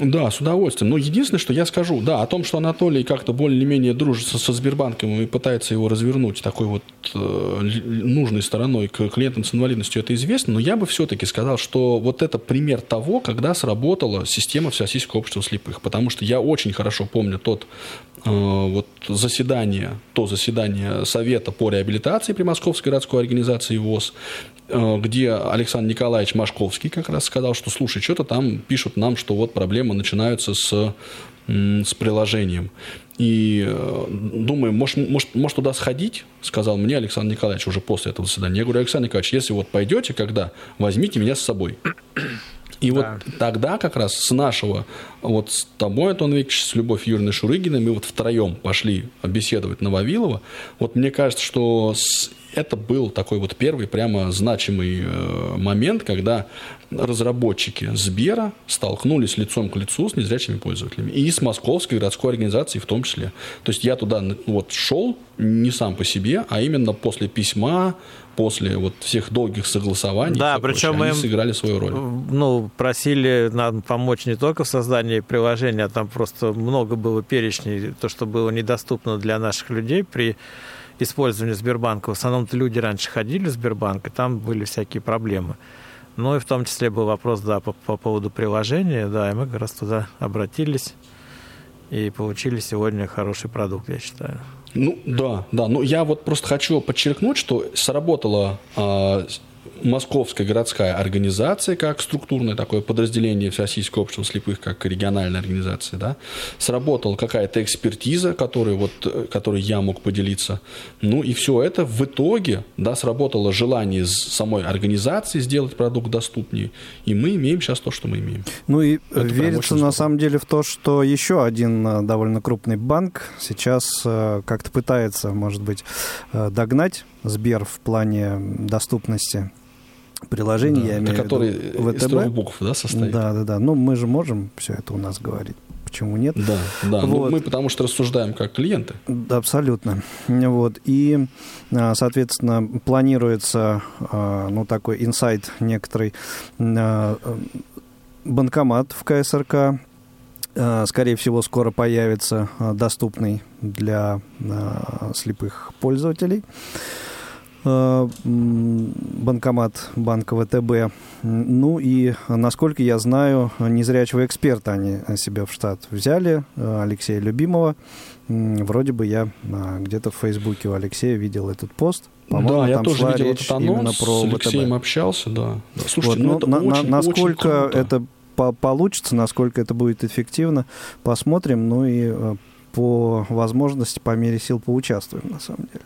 Да, с удовольствием. Но единственное, что я скажу, да, о том, что Анатолий как-то более-менее дружит со, Сбербанком и пытается его развернуть такой вот э, нужной стороной к клиентам с инвалидностью, это известно, но я бы все-таки сказал, что вот это пример того, когда сработала система Всероссийского общества слепых. Потому что я очень хорошо помню тот вот заседание, то заседание Совета по реабилитации при Московской городской организации ВОЗ, э, где Александр Николаевич Машковский как раз сказал, что, слушай, что-то там пишут нам, что вот проблемы начинаются с, с приложением. И э, думаем, может, может, может туда сходить, сказал мне Александр Николаевич уже после этого заседания. Я говорю, Александр Николаевич, если вот пойдете, когда, возьмите меня с собой. И да. вот тогда как раз с нашего, вот с тобой, Антон Викторович, с Любовью Юрьевной Шурыгиной, мы вот втроем пошли беседовать на Вавилова. Вот мне кажется, что с это был такой вот первый прямо значимый э, момент, когда разработчики Сбера столкнулись лицом к лицу с незрячими пользователями. И с Московской городской организацией в том числе. То есть я туда вот шел не сам по себе, а именно после письма, после вот всех долгих согласований. Да, причем мы им, сыграли свою роль. Ну, просили нам помочь не только в создании приложения, а там просто много было перечней, то, что было недоступно для наших людей при использовании Сбербанка. В основном-то люди раньше ходили в Сбербанк, и там были всякие проблемы. Ну и в том числе был вопрос, да, по, по поводу приложения, да, и мы как раз туда обратились и получили сегодня хороший продукт, я считаю. Ну да, да. Но я вот просто хочу подчеркнуть, что сработала э, Московская городская организация, как структурное такое подразделение Всероссийского общества слепых, как региональная организация, да, сработала какая-то экспертиза, которой, вот, которой я мог поделиться. Ну и все это в итоге да, сработало желание самой организации сделать продукт доступнее, и мы имеем сейчас то, что мы имеем. Ну и это верится на самом деле в то, что еще один э, довольно крупный банк сейчас э, как-то пытается, может быть, э, догнать Сбер в плане доступности приложений, да, я имею который в виду ВТБ. из букв, да, состоит? Да, да, да. Ну, мы же можем все это у нас говорить. Почему нет? Да, да. Ну, вот. Ну, мы потому что рассуждаем как клиенты. Да, абсолютно. Вот. И, а, соответственно, планируется, а, ну, такой инсайт некоторый, а, банкомат в КСРК, скорее всего, скоро появится доступный для слепых пользователей. Э, банкомат банка ВТБ. Ну и, насколько я знаю, незрячего эксперта они себя в штат взяли, э, Алексея Любимого. Вроде бы я а, где-то в Фейсбуке у Алексея видел этот пост. Да, я тоже видел этот анонс, про с Алексеем ВТБ. общался, да. да. Слушайте, вот, ну, ну, это на, очень, насколько очень это по получится, насколько это будет эффективно, посмотрим. Ну и э, по возможности, по мере сил поучаствуем, на самом деле.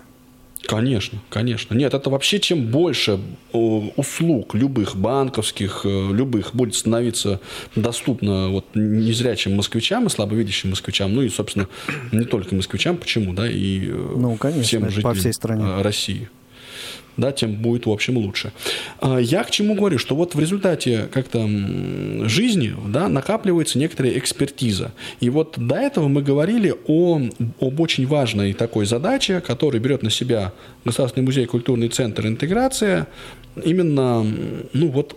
Конечно, конечно. Нет, это вообще чем больше услуг любых банковских, э, любых будет становиться доступно вот незрячим москвичам и слабовидящим москвичам, ну и, собственно, не только москвичам, почему, да, и э, ну, конечно, всем жителям по всей стране. Э, России да, тем будет, в общем, лучше. А, я к чему говорю, что вот в результате как-то жизни да, накапливается некоторая экспертиза. И вот до этого мы говорили о, об очень важной такой задаче, которую берет на себя Государственный музей культурный центр интеграция, именно, ну вот,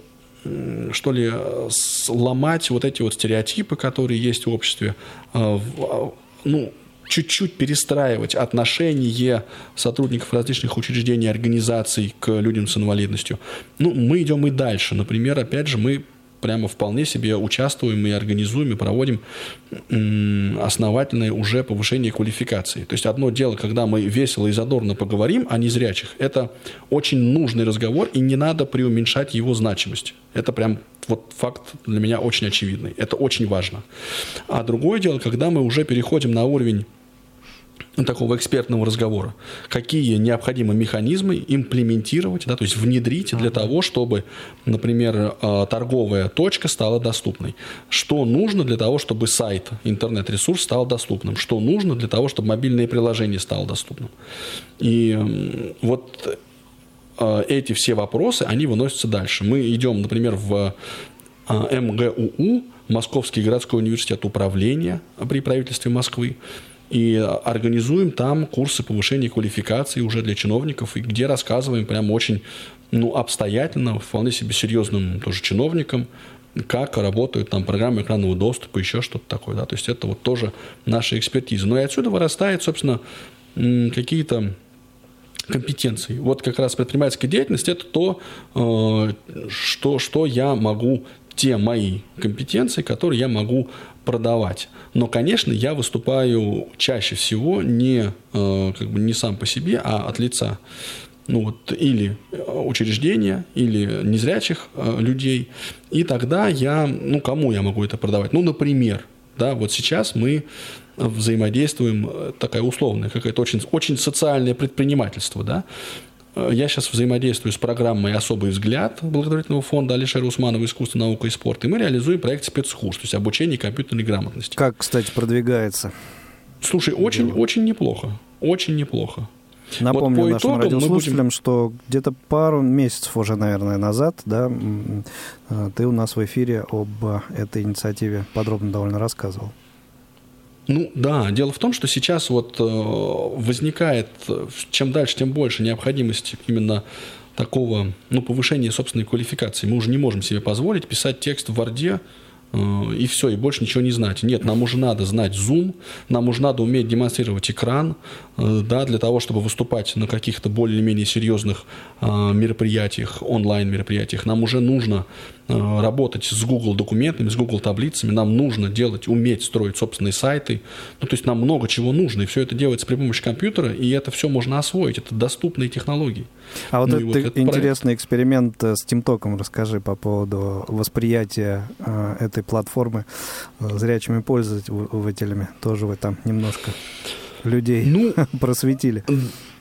что ли, сломать вот эти вот стереотипы, которые есть в обществе, а, а, ну, чуть-чуть перестраивать отношение сотрудников различных учреждений, организаций к людям с инвалидностью. Ну, мы идем и дальше. Например, опять же, мы прямо вполне себе участвуем и организуем, и проводим основательное уже повышение квалификации. То есть одно дело, когда мы весело и задорно поговорим о незрячих, это очень нужный разговор, и не надо преуменьшать его значимость. Это прям вот факт для меня очень очевидный. Это очень важно. А другое дело, когда мы уже переходим на уровень такого экспертного разговора. Какие необходимы механизмы имплементировать, да, то есть внедрить для того, чтобы, например, э, торговая точка стала доступной. Что нужно для того, чтобы сайт, интернет-ресурс стал доступным. Что нужно для того, чтобы мобильное приложение стало доступным. И вот э, эти все вопросы, они выносятся дальше. Мы идем, например, в э, МГУУ, Московский городской университет управления при правительстве Москвы и организуем там курсы повышения квалификации уже для чиновников, и где рассказываем прям очень ну, обстоятельно, вполне себе серьезным тоже чиновникам, как работают там программы экранного доступа, еще что-то такое. Да? То есть это вот тоже наша экспертиза. Но и отсюда вырастает, собственно, какие-то компетенции. Вот как раз предпринимательская деятельность – это то, э, что, что я могу, те мои компетенции, которые я могу продавать. Но, конечно, я выступаю чаще всего не, э, как бы не сам по себе, а от лица ну, вот, или учреждения, или незрячих э, людей. И тогда я, ну, кому я могу это продавать? Ну, например, да, вот сейчас мы взаимодействуем, э, такая условная, какая-то очень, очень социальное предпринимательство, да, Э, я сейчас взаимодействую с программой «Особый взгляд» благотворительного фонда Алишера Усманова «Искусство, наука и спорт», и мы реализуем проект «Спецкурс», то есть обучение компьютерной грамотности. Как, кстати, продвигается? Слушай, очень, очень неплохо, очень неплохо. Напомню вот нашим радиослушателям, будем... что где-то пару месяцев уже, наверное, назад, да, э, ты у нас в эфире об этой инициативе подробно довольно рассказывал. Ну да, дело в том, что сейчас вот э, возникает чем дальше, тем больше необходимость именно такого ну, повышения собственной квалификации. Мы уже не можем себе позволить писать текст в Варде Э, и все, и больше ничего не знать. Нет, нам уже надо знать Zoom, нам уже надо уметь демонстрировать экран, э, да, для того, чтобы выступать на каких-то более-менее серьезных э, мероприятиях, онлайн-мероприятиях. Нам уже нужно э, работать с Google документами, с Google таблицами, нам нужно делать, уметь строить собственные сайты. Ну, то есть нам много чего нужно, и все это делается при помощи компьютера, и это все можно освоить, это доступные технологии. А вот Ну, этот и вот этот интересный эксперимент э, с Тимтоком расскажи по поводу восприятия э, этой платформы э, зрячими пользователями. Тоже вы там немножко людей Ну, просветили.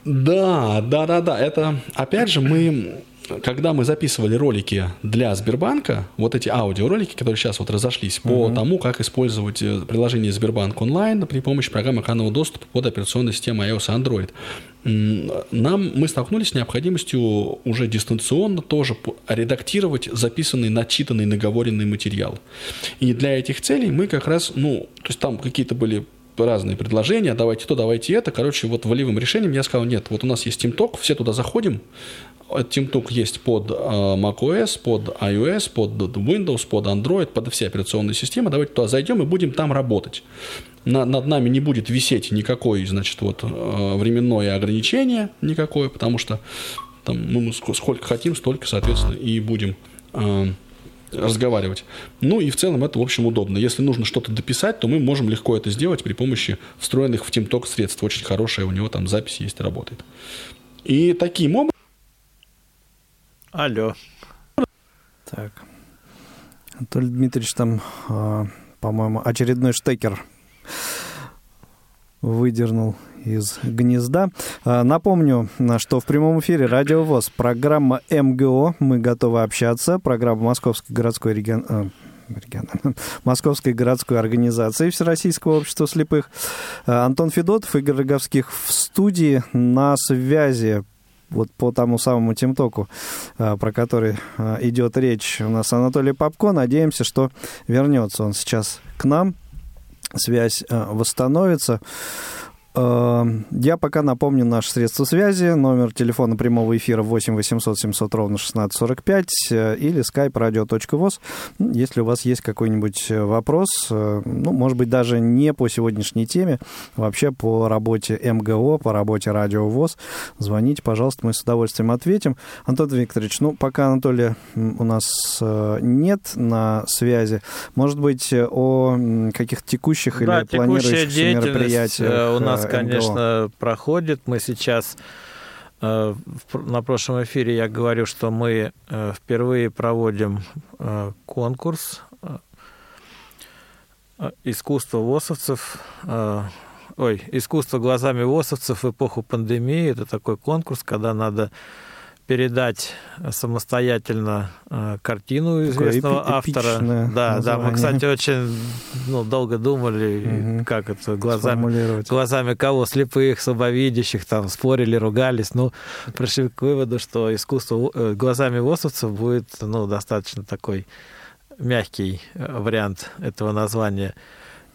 Да, да, да, да. Это, опять же, мы, когда мы записывали ролики для Сбербанка, вот эти аудиоролики, которые сейчас вот разошлись, по тому, как использовать э, приложение Сбербанк онлайн при помощи программы экранного доступа под операционной системой iOS и Android, нам, мы столкнулись с необходимостью уже дистанционно тоже редактировать записанный, начитанный, наговоренный материал. И для этих целей мы как раз, ну, то есть там какие-то были разные предложения, давайте то, давайте это. Короче, вот волевым решением я сказал, нет, вот у нас есть TeamTalk, все туда заходим. Этот TeamTalk есть под э, macOS, под iOS, под Windows, под Android, под все операционные системы. Давайте туда зайдем и будем там работать. На- над нами не будет висеть никакое, значит, вот э, временное ограничение никакое, потому что там, ну, мы ск- сколько хотим, столько, соответственно, и будем э, разговаривать. Ну и в целом это, в общем, удобно. Если нужно что-то дописать, то мы можем легко это сделать при помощи встроенных в TeamTalk средств. Очень хорошая у него там запись есть работает. И таким образом Алло. Так. Анатолий Дмитриевич там, а, по-моему, очередной штекер выдернул из гнезда. А, Напомню, что в прямом эфире Радио ВОЗ, программа МГО «Мы готовы общаться», программа Московской городской регион... а, региона- Московской городской организации Всероссийского общества слепых. А, Антон Федотов, Игорь Роговских в студии на связи вот по тому самому Тимтоку, про который идет речь. У нас Анатолий Попко. Надеемся, что вернется он сейчас к нам. Связь восстановится. Э, Я пока напомню наши средства связи. Номер телефона прямого эфира 8 800 700 ровно 1645 э, или skype radio.voz. Ну, Если у вас есть какой-нибудь э, вопрос, ну, может быть, даже не по сегодняшней теме, вообще по работе МГО, по работе Радио ВОЗ, звоните, пожалуйста, мы с удовольствием ответим. Антон Викторович, ну, пока Анатолия у нас нет на связи, может быть, о каких-то текущих Да, или планирующихся мероприятиях у нас, э, МГО? конечно, проходит. Мы сейчас э, на прошлом эфире я говорю, что мы э, впервые проводим э, конкурс искусство ВОСовцев, ой, искусство глазами ВОСовцев в эпоху пандемии. Это такой конкурс, когда надо передать самостоятельно э, картину Такое известного эпи- автора. Да, да, мы, кстати, очень ну, долго думали, Мгм. как это глазами глазами кого? Слепых, слабовидящих, там спорили, ругались. Ну, пришли к выводу, что искусство э, глазами ВОСовцев будет ну, достаточно такой мягкий э, вариант этого названия.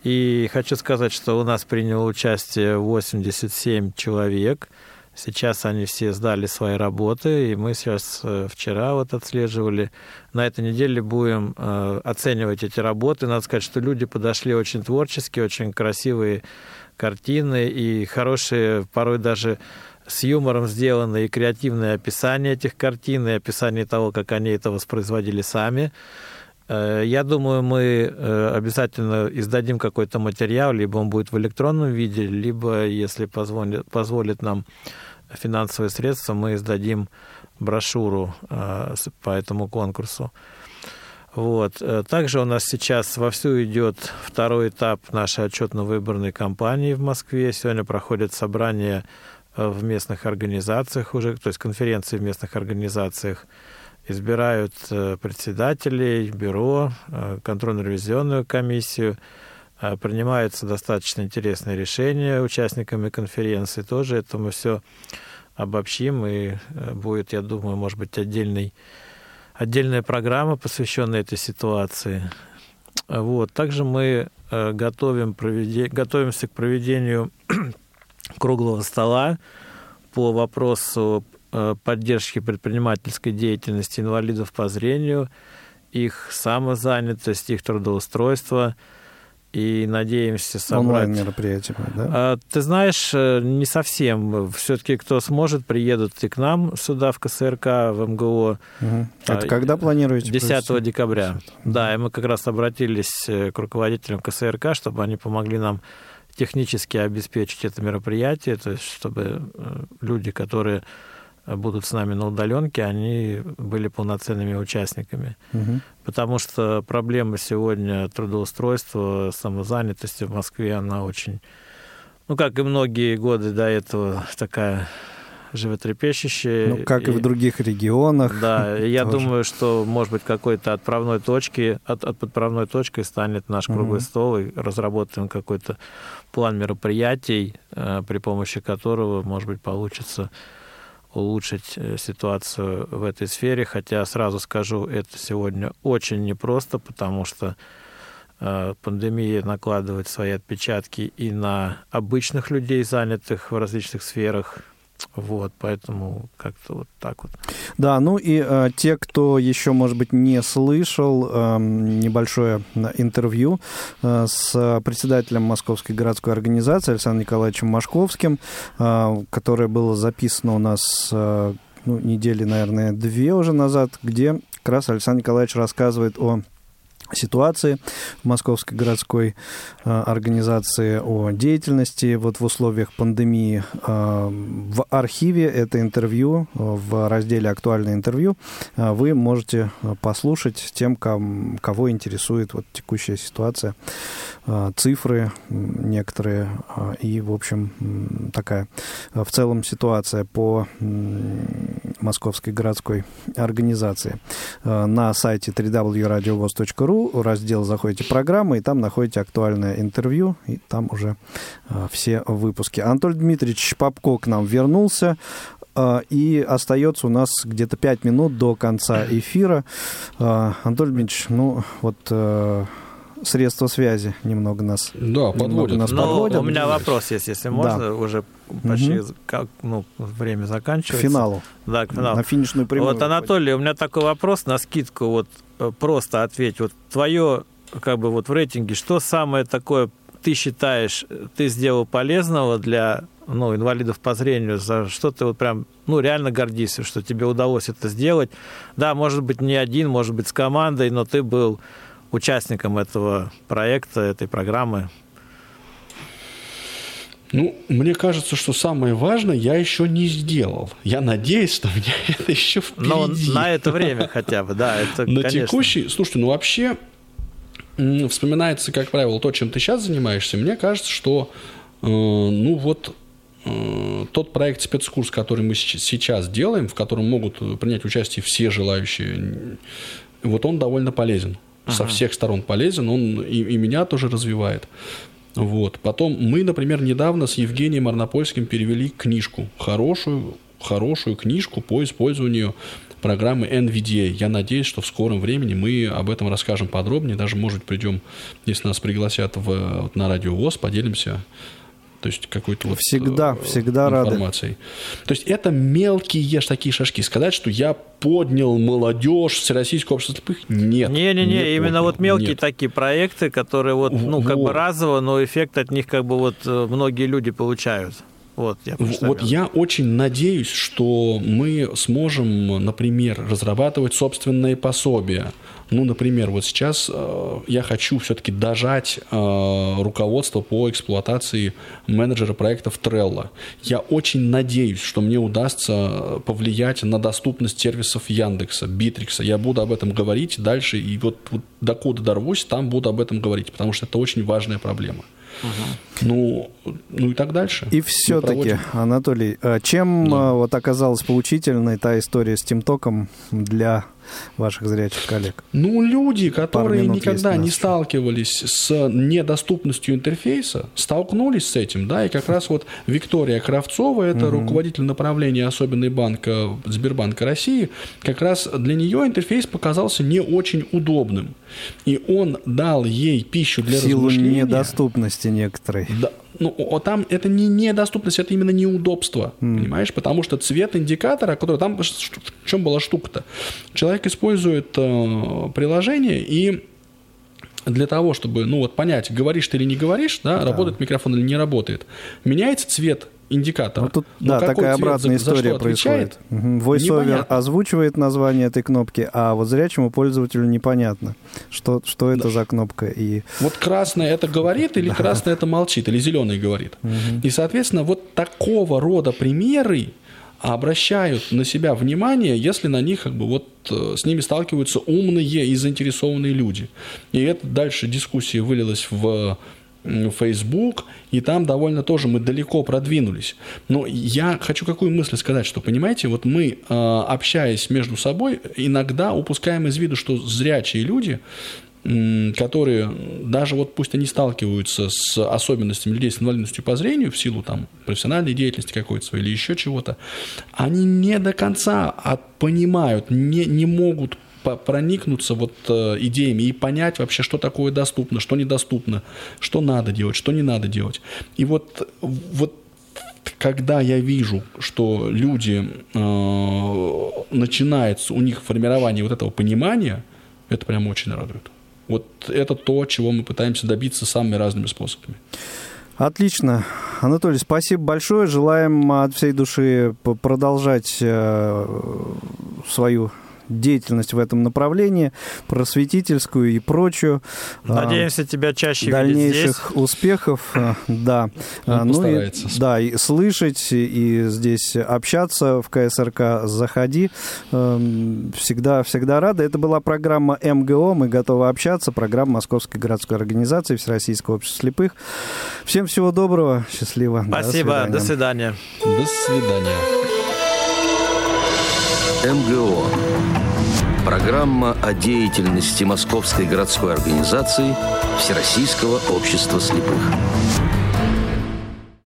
И хочу сказать, что у нас приняло участие 87 человек. Сейчас они все сдали свои работы, и мы сейчас э, вчера вот отслеживали. На этой неделе будем э, оценивать эти работы. Надо сказать, что люди подошли очень творчески, очень красивые картины и хорошие, порой даже с юмором сделанные и креативные описания этих картин и описание того, как они это воспроизводили сами. Э, Я думаю, мы э, обязательно издадим какой-то материал, либо он будет в электронном виде, либо, если позволит, позволит нам финансовые средства, мы издадим брошюру э, по этому конкурсу. Вот. Также у нас сейчас вовсю идет второй этап нашей отчетно-выборной кампании в Москве. Сегодня проходит собрание в местных организациях уже, то есть конференции в местных организациях. Избирают э, председателей, бюро, э, контрольно-ревизионную комиссию. Э, Принимаются достаточно интересные решения участниками конференции. Тоже это мы все обобщим, и будет, я думаю, может быть, отдельный отдельная программа, посвященная этой ситуации. Вот. Также мы готовим проведе... готовимся к проведению круглого стола по вопросу поддержки предпринимательской деятельности инвалидов по зрению, их самозанятость, их трудоустройство. и надеемся собрать... Онлайн-мероприятие, да? А, ты знаешь, э, не совсем. Все-таки кто сможет, приедут и к нам сюда, в КСРК, в МГО. Угу. Это когда планируете? 10 провести? декабря. Да, и мы как раз обратились э, к руководителям КСРК, чтобы они помогли нам технически обеспечить это мероприятие, то есть чтобы э, люди, которые будут с нами на удаленке, они были полноценными участниками. Угу. Потому что проблема сегодня трудоустройства, самозанятости в Москве, она очень, ну, как и многие годы до этого, такая животрепещущая. Ну, как и, и в других регионах. Да, я думаю, что, может быть, какой-то отправной точки, от, от подправной точкой станет наш круглый угу. стол, и разработаем какой-то план мероприятий, э, при помощи которого, может быть, получится улучшить э, ситуацию в этой сфере, хотя сразу скажу, это сегодня очень непросто, потому что э, пандемия накладывает свои отпечатки и на обычных людей, занятых в различных сферах, вот, поэтому как-то вот так вот. Да, ну и э, те, кто еще, может быть, не слышал э, небольшое интервью э, с председателем Московской городской организации Александром Николаевичем Машковским, э, которое было записано у нас э, ну, недели, наверное, две уже назад, где как раз Александр Николаевич рассказывает о ситуации в Московской городской э, организации, о деятельности вот в условиях пандемии. Э, в архиве это интервью, в разделе «Актуальное интервью» э, вы можете послушать тем, кого интересует вот текущая ситуация, цифры некоторые и, в общем, такая в целом ситуация по Московской городской организации. На сайте www.radiovoz.ru раздел заходите программы, и там находите актуальное интервью, и там уже а, все выпуски. Анатолий Дмитриевич Попко к нам вернулся. А, и остается у нас где-то 5 минут до конца эфира. Анатолий Дмитриевич, ну вот э, средства связи немного нас, да, подводят. нас Но подводят. У меня вопрос есть, если можно, да. уже почти угу. как, ну, время заканчивается. К финалу. Да, к финалу. На финишную прямую. Вот, Анатолий, у меня такой вопрос на скидку. Вот Э, просто ответь. Вот твое, как бы вот в рейтинге, что самое такое ты считаешь, ты сделал полезного для ну, инвалидов по зрению, за что ты вот прям, ну, реально гордишься, что тебе удалось это сделать. Да, может быть, не один, может быть, с командой, но ты был участником этого проекта, этой программы. Ну, мне кажется, что самое важное я еще не сделал. Я надеюсь, что у меня это еще впереди. Но на это время хотя бы, да. Это, На конечно. текущий... Слушайте, ну вообще вспоминается, как правило, то, чем ты сейчас занимаешься. Мне кажется, что, э, ну вот, э, тот проект спецкурс, который мы сейчас делаем, в котором могут принять участие все желающие, вот он довольно полезен. Со всех сторон полезен, он и, и меня тоже развивает. Вот. Потом мы, например, недавно с Евгением Арнопольским перевели книжку, хорошую, хорошую книжку по использованию программы NVDA. Я надеюсь, что в скором времени мы об этом расскажем подробнее. Даже, может, придем, если нас пригласят в, на радио ВОЗ, поделимся то есть какой-то вот всегда, э, всегда информацией. Рады. То есть это мелкие такие шажки. Сказать, что я поднял молодежь, Всероссийское общество слепых, нет. Не-не-не, не именно вот мелкие нет. такие проекты, которые вот, ну, вот. как бы разово, но эффект от них как бы вот э, многие люди получают. Вот я, вот я очень надеюсь, что мы сможем, например, разрабатывать собственные пособия. Ну, например, вот сейчас э, я хочу все-таки дожать э, руководство по эксплуатации менеджера проектов Trello. Я очень надеюсь, что мне удастся повлиять на доступность сервисов Яндекса, Битрикса. Я буду об этом говорить дальше, и вот, вот докуда дорвусь, там буду об этом говорить, потому что это очень важная проблема. Угу. Ну, ну и так дальше. И все-таки, Анатолий, а чем да. вот оказалась поучительной та история с Тимтоком для ваших зрячих коллег? Ну, люди, которые никогда не сталкивались с недоступностью интерфейса, столкнулись с этим, да, и как раз вот Виктория Кравцова, это угу. руководитель направления особенный банка Сбербанка России, как раз для нее интерфейс показался не очень удобным. И он дал ей пищу для В силу размышления. недоступности некоторой. Да, ну, там это не недоступность, это именно неудобство, mm. понимаешь? Потому что цвет индикатора, который там, в чем была штука-то? Человек использует э, приложение и для того, чтобы, ну вот понять, говоришь ты или не говоришь, да, да. работает микрофон или не работает, меняется цвет индикатора. Вот тут, Но да, такая обратная за, история за происходит. VoiceOver озвучивает название этой кнопки, а вот зрячему пользователю непонятно, что, что это да. за кнопка. И... Вот красное это говорит, или красное это молчит, или зеленый говорит. Угу. И, соответственно, вот такого рода примеры, обращают на себя внимание, если на них как бы вот э, с ними сталкиваются умные и заинтересованные люди. И это дальше дискуссия вылилась в Facebook, и там довольно тоже мы далеко продвинулись. Но я хочу какую мысль сказать, что, понимаете, вот мы, э, общаясь между собой, иногда упускаем из виду, что зрячие люди, которые даже вот пусть они сталкиваются с особенностями людей с инвалидностью по зрению в силу там профессиональной деятельности какой-то своей или еще чего-то, они не до конца понимают, не, не могут проникнуться вот э, идеями и понять вообще, что такое доступно, что недоступно, что надо делать, что не надо делать. И вот, вот когда я вижу, что люди э, начинается у них формирование вот этого понимания, это прям очень радует. Вот это то, чего мы пытаемся добиться самыми разными способами. Отлично. Анатолий, спасибо большое. Желаем от всей души продолжать э, свою деятельность в этом направлении, просветительскую и прочую. Надеемся а, тебя чаще Дальнейших здесь. успехов, а, да. Он а, ну и, да, и слышать, и здесь общаться в КСРК «Заходи». Эм, всегда, всегда рада. Это была программа МГО «Мы готовы общаться», программа Московской городской организации Всероссийского общества слепых. Всем всего доброго, счастливо. Спасибо, до свидания. До свидания. МГО Программа о деятельности Московской городской организации Всероссийского общества слепых.